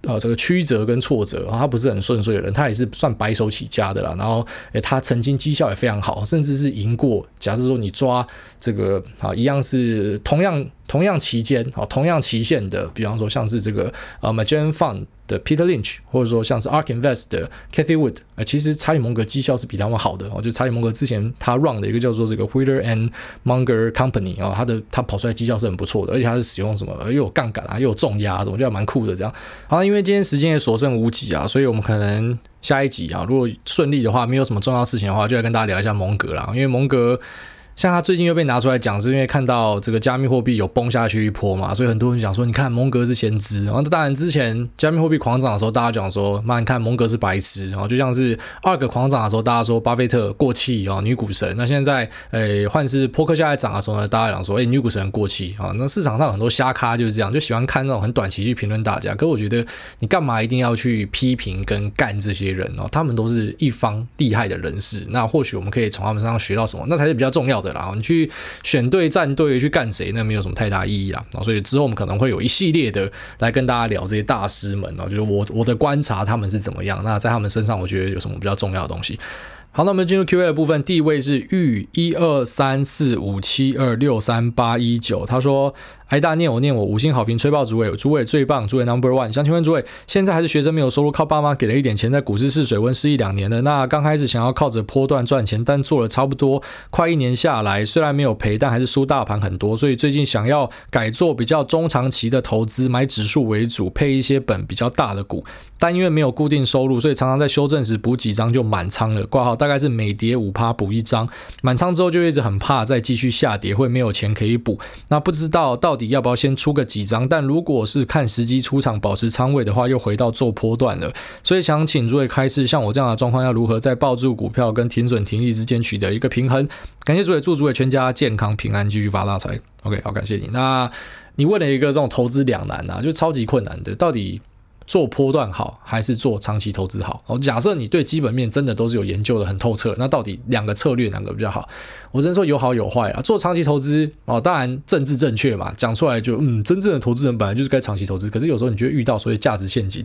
Speaker 1: 呃，这个曲折跟挫折，他不是很顺遂的人，他也是算白手起家的啦。然后，诶，他曾经绩效也非常好，甚至是赢过。假设说你抓这个啊，一样是同样同样期间啊，同样期限的，比方说像是这个呃 m a g e n Fund。的 Peter Lynch，或者说像是 Ark Invest 的 Cathy Wood，呃，其实查理蒙格绩效是比他们好的。我觉得查理蒙格之前他 run 的一个叫做这个 Wheeler and Munger Company 啊，他的他跑出来绩效是很不错的，而且他是使用什么又有杠杆啊，又有重压，我觉得蛮酷的。这样好，因为今天时间也所剩无几啊，所以我们可能下一集啊，如果顺利的话，没有什么重要事情的话，就来跟大家聊一下蒙格啦，因为蒙格。像他最近又被拿出来讲，是因为看到这个加密货币有崩下去一波嘛，所以很多人讲说，你看蒙格是先知。然后当然之前加密货币狂涨的时候，大家讲说，妈，你看蒙格是白痴。然后就像是二个狂涨的时候，大家说巴菲特过气啊，女股神。那现在诶换是波克下来涨的时候呢，大家讲说，诶女股神过气啊。那市场上很多瞎咖就是这样，就喜欢看那种很短期去评论大家。可我觉得你干嘛一定要去批评跟干这些人哦？他们都是一方厉害的人士，那或许我们可以从他们身上学到什么，那才是比较重要的。然后你去选对战队去干谁，那没有什么太大意义啦。所以之后我们可能会有一系列的来跟大家聊这些大师们啊，就是我我的观察他们是怎么样。那在他们身上，我觉得有什么比较重要的东西。好，那我们进入 Q&A 的部分。第一位是玉一二三四五七二六三八一九，他说。挨大家念我念我五星好评吹爆主委，主委最棒，主委 number one。想请问主委，现在还是学生没有收入，靠爸妈给了一点钱，在股市试水温试一两年了。那刚开始想要靠着波段赚钱，但做了差不多快一年下来，虽然没有赔，但还是输大盘很多。所以最近想要改做比较中长期的投资，买指数为主，配一些本比较大的股。但因为没有固定收入，所以常常在修正时补几张就满仓了。挂号大概是每跌五趴补一张，满仓之后就一直很怕再继续下跌会没有钱可以补。那不知道到底。要不要先出个几张？但如果是看时机出场保持仓位的话，又回到做波段了。所以想请诸位开示，像我这样的状况要如何在抱住股票跟停损停利之间取得一个平衡？感谢诸位，祝诸位全家健康平安，继续发大财。OK，好，感谢你。那你问了一个这种投资两难啊，就超级困难的，到底做波段好还是做长期投资好？哦，假设你对基本面真的都是有研究的很透彻，那到底两个策略哪个比较好？我只能说有好有坏啊。做长期投资哦，当然政治正确嘛，讲出来就嗯，真正的投资人本来就是该长期投资。可是有时候你就会遇到所谓价值陷阱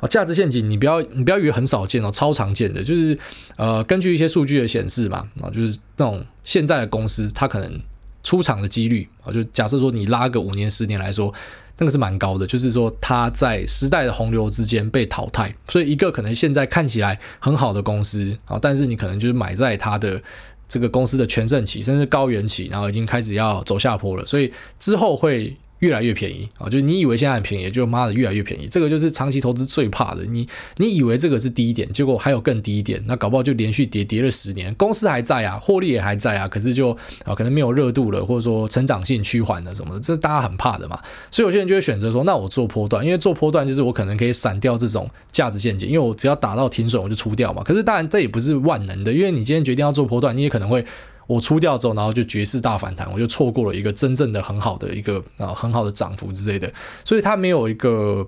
Speaker 1: 啊，价值陷阱你不要你不要以为很少见哦，超常见的就是呃，根据一些数据的显示嘛，啊，就是那种现在的公司它可能出场的几率啊，就假设说你拉个五年十年来说。那个是蛮高的，就是说它在时代的洪流之间被淘汰，所以一个可能现在看起来很好的公司啊，但是你可能就是买在它的这个公司的全盛期，甚至高原期，然后已经开始要走下坡了，所以之后会。越来越便宜啊！就你以为现在很便宜，就妈的越来越便宜。这个就是长期投资最怕的。你你以为这个是低点，结果还有更低一点，那搞不好就连续跌跌了十年，公司还在啊，获利也还在啊，可是就啊可能没有热度了，或者说成长性趋缓了什么的，这是大家很怕的嘛。所以有些人就会选择说，那我做波段，因为做波段就是我可能可以闪掉这种价值陷阱，因为我只要打到停损我就出掉嘛。可是当然这也不是万能的，因为你今天决定要做波段，你也可能会。我出掉之后，然后就爵士大反弹，我就错过了一个真正的很好的一个啊很好的涨幅之类的，所以它没有一个。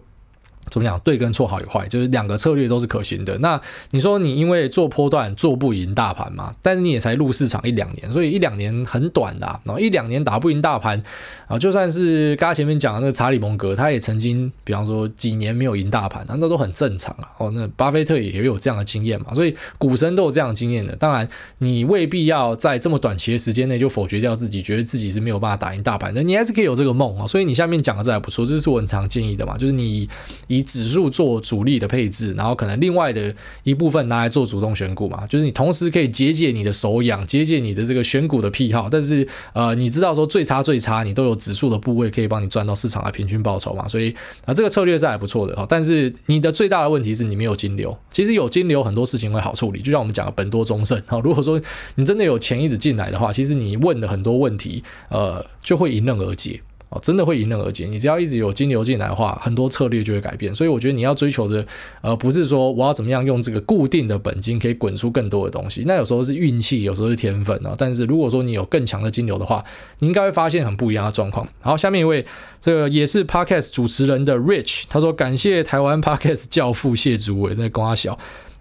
Speaker 1: 怎么讲？对跟错好与坏，就是两个策略都是可行的。那你说你因为做波段做不赢大盘嘛？但是你也才入市场一两年，所以一两年很短的啊。然后一两年打不赢大盘啊，就算是刚才前面讲的那个查理蒙格，他也曾经，比方说几年没有赢大盘，那都很正常啊。哦，那巴菲特也有这样的经验嘛，所以股神都有这样的经验的。当然，你未必要在这么短期的时间内就否决掉自己，觉得自己是没有办法打赢大盘的，你还是可以有这个梦啊。所以你下面讲的这还不错，这是我很常建议的嘛，就是你以。指数做主力的配置，然后可能另外的一部分拿来做主动选股嘛，就是你同时可以解解你的手痒，解解你的这个选股的癖好，但是呃，你知道说最差最差，你都有指数的部位可以帮你赚到市场的平均报酬嘛，所以啊，这个策略是还不错的哈。但是你的最大的问题是你没有金流，其实有金流很多事情会好处理，就像我们讲的本多终胜哈。如果说你真的有钱一直进来的话，其实你问的很多问题，呃，就会迎刃而解。哦，真的会迎刃而解。你只要一直有金流进来的话，很多策略就会改变。所以我觉得你要追求的，呃，不是说我要怎么样用这个固定的本金可以滚出更多的东西。那有时候是运气，有时候是天分啊。但是如果说你有更强的金流的话，你应该会发现很不一样的状况。好，下面一位这个也是 Podcast 主持人的 Rich，他说感谢台湾 Podcast 教父谢祖伟在瓜小。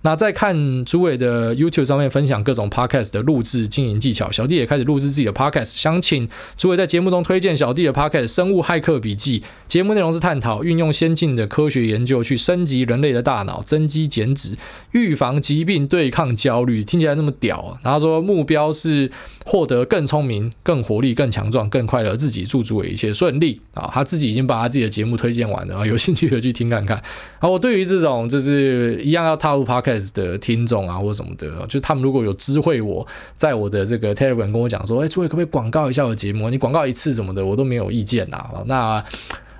Speaker 1: 那在看诸位的 YouTube 上面分享各种 Podcast 的录制经营技巧，小弟也开始录制自己的 Podcast，想请诸位在节目中推荐小弟的 Podcast《生物骇客笔记》。节目内容是探讨运用先进的科学研究去升级人类的大脑，增肌减脂，预防疾病，对抗焦虑，听起来那么屌啊！然后说目标是获得更聪明、更活力、更强壮、更快乐，自己祝诸位一切顺利啊！他自己已经把他自己的节目推荐完了啊，有兴趣的去听看看。啊，我对于这种就是一样要踏入 Podcast 的听众啊，或者什么的，就他们如果有知会我在我的这个 Telegram 跟我讲说，哎，诸位可不可以广告一下我的节目？你广告一次什么的，我都没有意见呐。那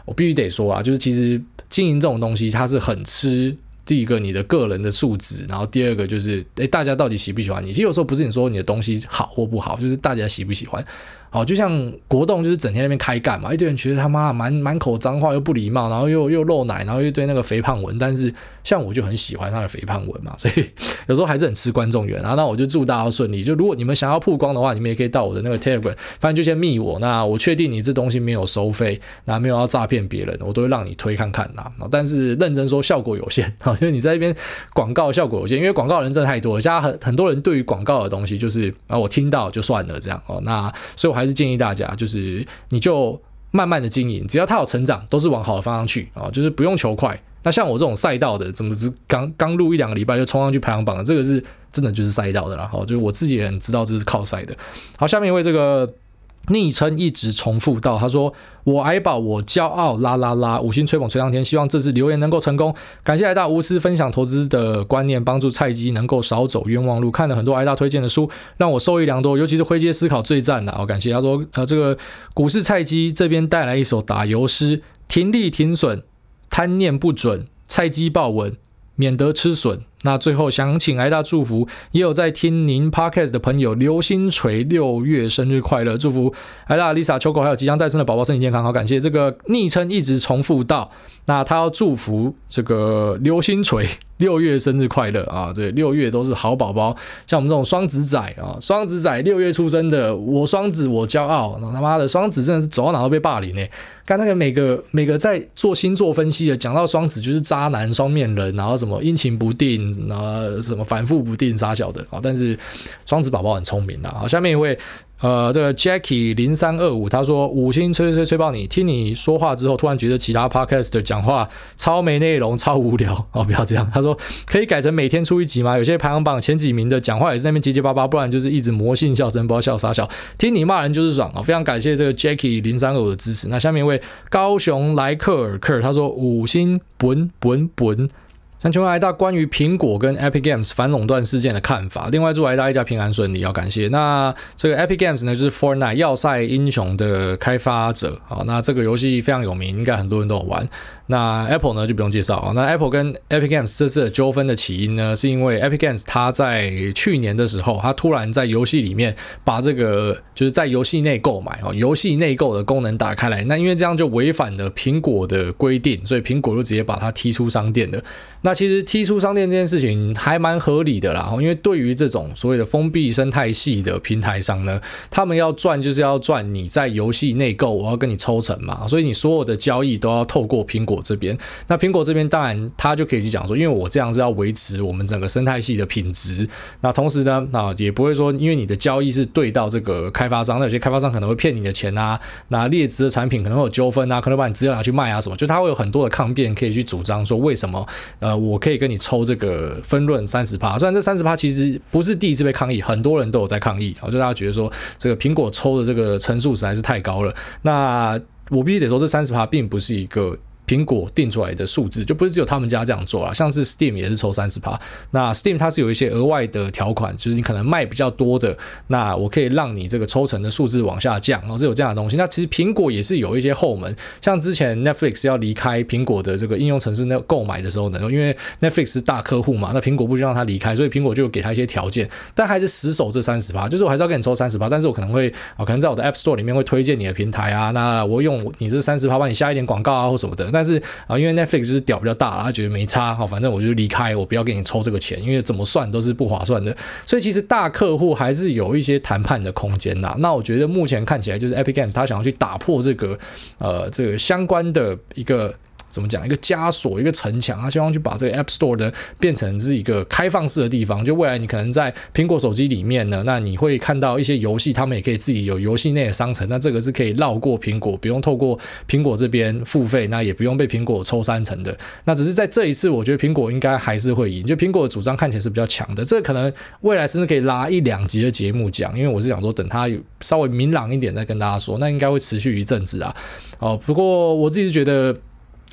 Speaker 1: 我必须得说啊，就是其实经营这种东西，它是很吃第一个你的个人的素质，然后第二个就是，诶，大家到底喜不喜欢你？其实有时候不是你说你的东西好或不好，就是大家喜不喜欢。好，就像国栋就是整天那边开干嘛，一堆人觉得他妈满满口脏话又不礼貌，然后又又露奶，然后又对那个肥胖文，但是像我就很喜欢他的肥胖文嘛，所以 有时候还是很吃观众缘啊。那我就祝大家顺利。就如果你们想要曝光的话，你们也可以到我的那个 Telegram，反正就先密我。那我确定你这东西没有收费，那没有要诈骗别人，我都会让你推看看呐。但是认真说效果有限，好，就是你在那边广告效果有限，因为广告人真的太多。现在很很多人对于广告的东西就是啊，我听到就算了这样哦。那所以我还是建议大家，就是你就慢慢的经营，只要它有成长，都是往好的方向去啊，就是不用求快。那像我这种赛道的，怎么是刚刚录一两个礼拜就冲上去排行榜的，这个是真的就是赛道的啦。好，就是我自己也很知道这是靠赛的。好，下面一位这个。昵称一直重复到，他说：“我矮宝，我骄傲，啦啦啦！五星吹捧吹上天，希望这次留言能够成功。感谢癌大无私分享投资的观念，帮助菜鸡能够少走冤枉路。看了很多癌大推荐的书，让我受益良多，尤其是灰阶思考最赞的。好，感谢他说，呃，这个股市菜鸡这边带来一首打油诗：停利停损，贪念不准，菜鸡抱稳。”免得吃损。那最后想请癌大祝福，也有在听您 podcast 的朋友刘星锤六月生日快乐，祝福艾大 Lisa 秋狗还有即将诞生的宝宝身体健康。好，感谢这个昵称一直重复到，那他要祝福这个刘星锤六月生日快乐啊！对，六月都是好宝宝，像我们这种双子仔啊，双子仔六月出生的，我双子我骄傲。那他妈的双子真的是走到哪都被霸凌呢、看那个每个每个在做星座分析的，讲到双子就是渣男、双面人，然后什么阴晴不定，然后什么反复不定，傻小的啊。但是双子宝宝很聪明的啊。下面一位。呃，这个 Jackie 零三二五他说五星吹吹吹吹爆你，听你说话之后，突然觉得其他 Podcast 讲话超没内容、超无聊哦，不要这样。他说可以改成每天出一集吗？有些排行榜前几名的讲话也是那边结结巴巴，不然就是一直魔性笑声，不知道笑啥笑。听你骂人就是爽啊、哦！非常感谢这个 Jackie 零三二五的支持。那下面一位高雄莱克尔克他说五星本本本。想请问艾大关于苹果跟 Epic Games 反垄断事件的看法。另外祝艾大一家平安顺利，要感谢。那这个 Epic Games 呢，就是 Fortnite 要塞英雄的开发者好。那这个游戏非常有名，应该很多人都有玩。那 Apple 呢就不用介绍啊。那 Apple 跟 Epic Games 这次的纠纷的起因呢，是因为 Epic Games 它在去年的时候，它突然在游戏里面把这个就是在游戏内购买哦，游戏内购的功能打开来。那因为这样就违反了苹果的规定，所以苹果就直接把它踢出商店了。那其实踢出商店这件事情还蛮合理的啦，因为对于这种所谓的封闭生态系的平台商呢，他们要赚就是要赚你在游戏内购，我要跟你抽成嘛，所以你所有的交易都要透过苹果。我这边，那苹果这边当然他就可以去讲说，因为我这样是要维持我们整个生态系的品质。那同时呢，啊也不会说，因为你的交易是对到这个开发商，那有些开发商可能会骗你的钱啊，那劣质的产品可能会有纠纷啊，可能把你资料拿去卖啊什么，就他会有很多的抗辩可以去主张说，为什么呃我可以跟你抽这个分润三十趴？虽然这三十趴其实不是第一次被抗议，很多人都有在抗议啊，就大家觉得说这个苹果抽的这个成数实在是太高了。那我必须得说，这三十趴并不是一个。苹果定出来的数字就不是只有他们家这样做啦，像是 Steam 也是抽三十趴。那 Steam 它是有一些额外的条款，就是你可能卖比较多的，那我可以让你这个抽成的数字往下降，然后是有这样的东西。那其实苹果也是有一些后门，像之前 Netflix 要离开苹果的这个应用程式那购买的时候呢，因为 Netflix 是大客户嘛，那苹果不希望他离开，所以苹果就给他一些条件，但还是死守这三十趴，就是我还是要给你抽三十趴，但是我可能会啊，可能在我的 App Store 里面会推荐你的平台啊，那我用你这三十趴帮你下一点广告啊或什么的，但是啊，因为 Netflix 就是屌比较大，他觉得没差，好，反正我就离开，我不要给你抽这个钱，因为怎么算都是不划算的。所以其实大客户还是有一些谈判的空间呐。那我觉得目前看起来就是 Epic Games 他想要去打破这个呃这个相关的一个。怎么讲？一个枷锁，一个城墙，他希望去把这个 App Store 的变成是一个开放式的地方。就未来你可能在苹果手机里面呢，那你会看到一些游戏，他们也可以自己有游戏内的商城。那这个是可以绕过苹果，不用透过苹果这边付费，那也不用被苹果抽三成的。那只是在这一次，我觉得苹果应该还是会赢。就苹果的主张看起来是比较强的，这可能未来甚至可以拉一两集的节目讲，因为我是想说，等它有稍微明朗一点再跟大家说，那应该会持续一阵子啊。哦，不过我自己是觉得。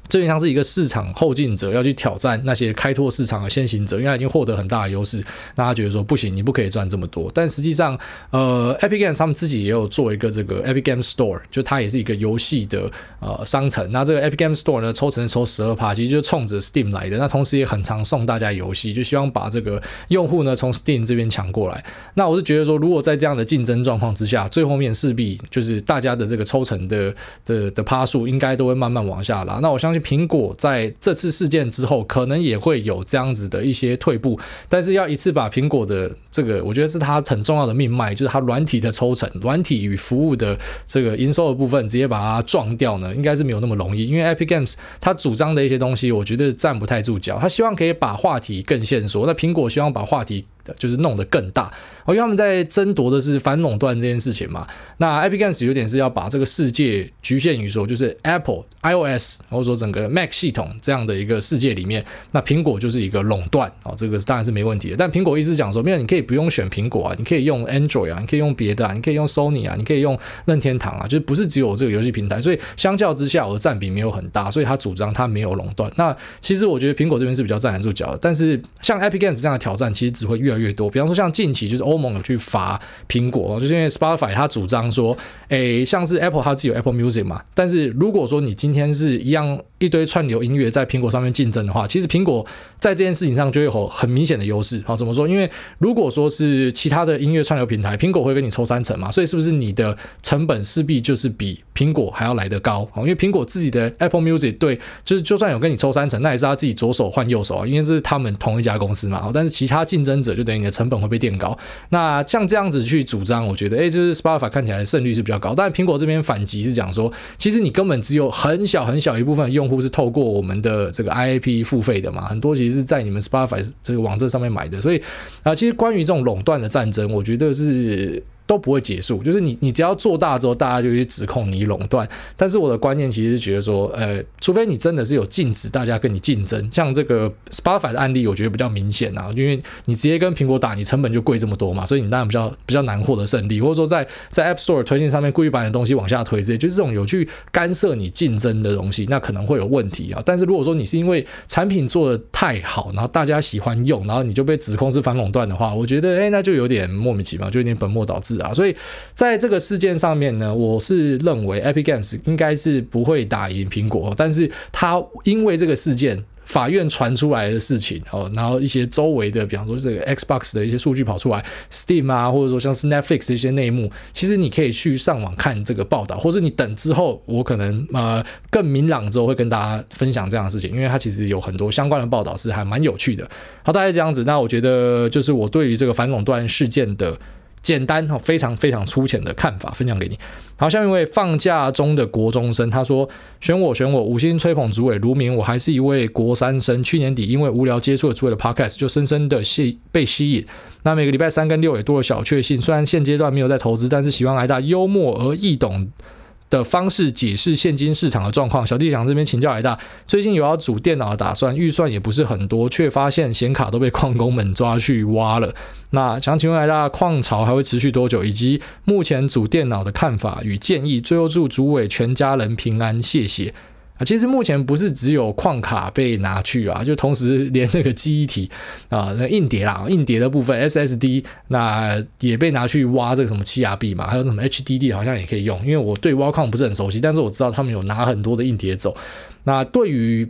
Speaker 1: 这就像是一个市场后进者要去挑战那些开拓市场的先行者，因为他已经获得很大的优势，那他觉得说不行，你不可以赚这么多。但实际上，呃，Epic Games 他们自己也有做一个这个 Epic Games t o r e 就它也是一个游戏的呃商城。那这个 Epic Games t o r e 呢，抽成抽十二趴，其实就是冲着 Steam 来的。那同时也很常送大家游戏，就希望把这个用户呢从 Steam 这边抢过来。那我是觉得说，如果在这样的竞争状况之下，最后面势必就是大家的这个抽成的的的趴数应该都会慢慢往下拉。那我相信。苹果在这次事件之后，可能也会有这样子的一些退步，但是要一次把苹果的这个，我觉得是它很重要的命脉，就是它软体的抽成、软体与服务的这个营收的部分，直接把它撞掉呢，应该是没有那么容易。因为 Epic Games 它主张的一些东西，我觉得站不太住脚。他希望可以把话题更线索，那苹果希望把话题。就是弄得更大，因为他们在争夺的是反垄断这件事情嘛。那 Epic Games 有点是要把这个世界局限于说，就是 Apple iOS 或者说整个 Mac 系统这样的一个世界里面，那苹果就是一个垄断哦，这个当然是没问题的。但苹果一直讲说，没有，你可以不用选苹果啊，你可以用 Android 啊，你可以用别的啊，你可以用 Sony 啊，你可以用任天堂啊，就是不是只有这个游戏平台。所以相较之下，我的占比没有很大，所以他主张他没有垄断。那其实我觉得苹果这边是比较站得住脚的，但是像 Epic Games 这样的挑战，其实只会越越多。比方说，像近期就是欧盟有去罚苹果，就是因为 Spotify 它主张说，诶，像是 Apple 它自有 Apple Music 嘛，但是如果说你今天是一样。一堆串流音乐在苹果上面竞争的话，其实苹果在这件事情上就有很明显的优势。好，怎么说？因为如果说是其他的音乐串流平台，苹果会跟你抽三成嘛，所以是不是你的成本势必就是比苹果还要来得高？因为苹果自己的 Apple Music 对，就是就算有跟你抽三成，那也是他自己左手换右手啊，因为是他们同一家公司嘛。但是其他竞争者就等于你的成本会被垫高。那像这样子去主张，我觉得，哎，就是 Spotify 看起来胜率是比较高。但苹果这边反击是讲说，其实你根本只有很小很小一部分用户不是透过我们的这个 IAP 付费的嘛，很多其实是在你们 Spotify 这个网站上面买的。所以啊，其实关于这种垄断的战争，我觉得是。都不会结束，就是你，你只要做大之后，大家就去指控你垄断。但是我的观念其实是觉得说，呃，除非你真的是有禁止大家跟你竞争，像这个 Spotify 的案例，我觉得比较明显啊，因为你直接跟苹果打，你成本就贵这么多嘛，所以你当然比较比较难获得胜利，或者说在在 App Store 推荐上面故意把你的东西往下推，这些就是这种有去干涉你竞争的东西，那可能会有问题啊。但是如果说你是因为产品做的太好，然后大家喜欢用，然后你就被指控是反垄断的话，我觉得，哎，那就有点莫名其妙，就有点本末倒置啊，所以。在这个事件上面呢，我是认为 Epic Games 应该是不会打赢苹果，但是他因为这个事件，法院传出来的事情哦，然后一些周围的，比方说这个 Xbox 的一些数据跑出来，Steam 啊，或者说像是 Netflix 的一些内幕，其实你可以去上网看这个报道，或者你等之后，我可能呃更明朗之后会跟大家分享这样的事情，因为它其实有很多相关的报道是还蛮有趣的。好，大概这样子，那我觉得就是我对于这个反垄断事件的。简单哈，非常非常粗浅的看法分享给你。好，下面一位放假中的国中生，他说：“选我，选我，五星吹捧主委卢明，我还是一位国三生。去年底因为无聊接触了主委的 Podcast，就深深的吸被吸引。那每个礼拜三跟六也多了小确幸。虽然现阶段没有在投资，但是喜欢癌大幽默而易懂。”的方式解释现金市场的状况。小弟想这边请教一大，最近有要组电脑的打算，预算也不是很多，却发现显卡都被矿工们抓去挖了。那想请问一大，矿潮还会持续多久？以及目前组电脑的看法与建议。最后祝主委全家人平安，谢谢。啊，其实目前不是只有矿卡被拿去啊，就同时连那个记忆体啊，那硬碟啦，硬碟的部分 SSD 那也被拿去挖这个什么 7RB 嘛，还有什么 HDD 好像也可以用。因为我对挖矿不是很熟悉，但是我知道他们有拿很多的硬碟走。那对于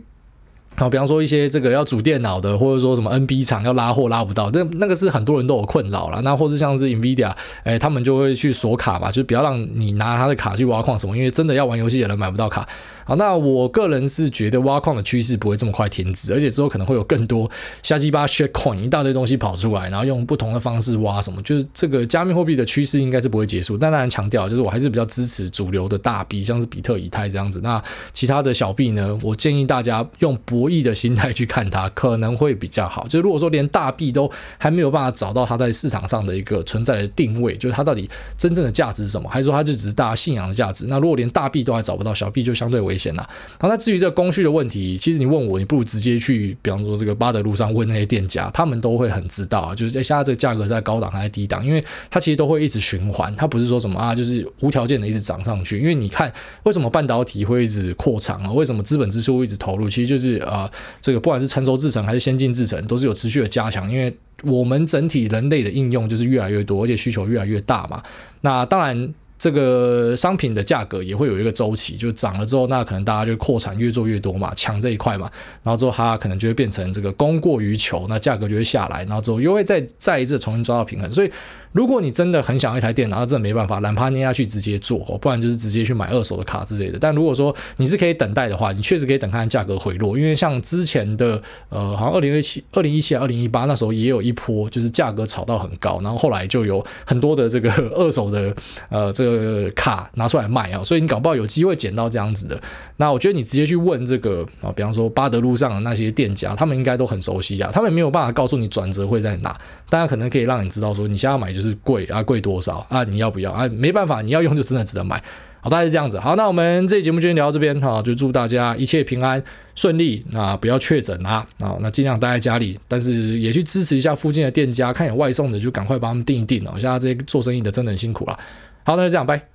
Speaker 1: 好，比方说一些这个要组电脑的，或者说什么 NB 厂要拉货拉不到，那那个是很多人都有困扰了。那或者像是 NVIDIA，哎，他们就会去锁卡嘛，就不要让你拿他的卡去挖矿什么，因为真的要玩游戏的人买不到卡。好，那我个人是觉得挖矿的趋势不会这么快停止，而且之后可能会有更多瞎鸡巴 shitcoin 一大堆东西跑出来，然后用不同的方式挖什么，就是这个加密货币的趋势应该是不会结束。但当然强调，就是我还是比较支持主流的大币，像是比特、以太这样子。那其他的小币呢，我建议大家用博弈的心态去看它，可能会比较好。就如果说连大币都还没有办法找到它在市场上的一个存在的定位，就是它到底真正的价值是什么，还是说它就只是大家信仰的价值？那如果连大币都还找不到，小币就相对为。危险呐！好，那至于这个供需的问题，其实你问我，你不如直接去，比方说这个八德路上问那些店家，他们都会很知道啊。就是在现在这个价格在高档还是低档，因为它其实都会一直循环，它不是说什么啊，就是无条件的一直涨上去。因为你看，为什么半导体会一直扩张啊？为什么资本支出会一直投入？其实就是啊，这个不管是成熟制程还是先进制程，都是有持续的加强。因为我们整体人类的应用就是越来越多，而且需求越来越大嘛。那当然。这个商品的价格也会有一个周期，就涨了之后，那可能大家就扩产越做越多嘛，抢这一块嘛，然后之后它可能就会变成这个供过于求，那价格就会下来，然后之后又会再再一次重新抓到平衡，所以。如果你真的很想要一台电脑，那真的没办法，懒趴捏下去直接做，哦不然就是直接去买二手的卡之类的。但如果说你是可以等待的话，你确实可以等看价格回落，因为像之前的呃，好像二零一七、二零一七、二零一八那时候也有一波，就是价格炒到很高，然后后来就有很多的这个二手的 呃这个卡拿出来卖啊，所以你搞不好有机会捡到这样子的。那我觉得你直接去问这个啊，比方说巴德路上的那些店家，他们应该都很熟悉啊，他们没有办法告诉你转折会在哪，大家可能可以让你知道说你现在买就是。贵啊，贵多少啊？你要不要啊？没办法，你要用就真的只能买。好，大概是这样子。好，那我们这期节目就先聊到这边哈，就祝大家一切平安顺利啊，不要确诊啊啊，那尽量待在家里，但是也去支持一下附近的店家，看有外送的就赶快帮他们订一订哦。现在这些做生意的真的很辛苦了。好，那就这样，拜。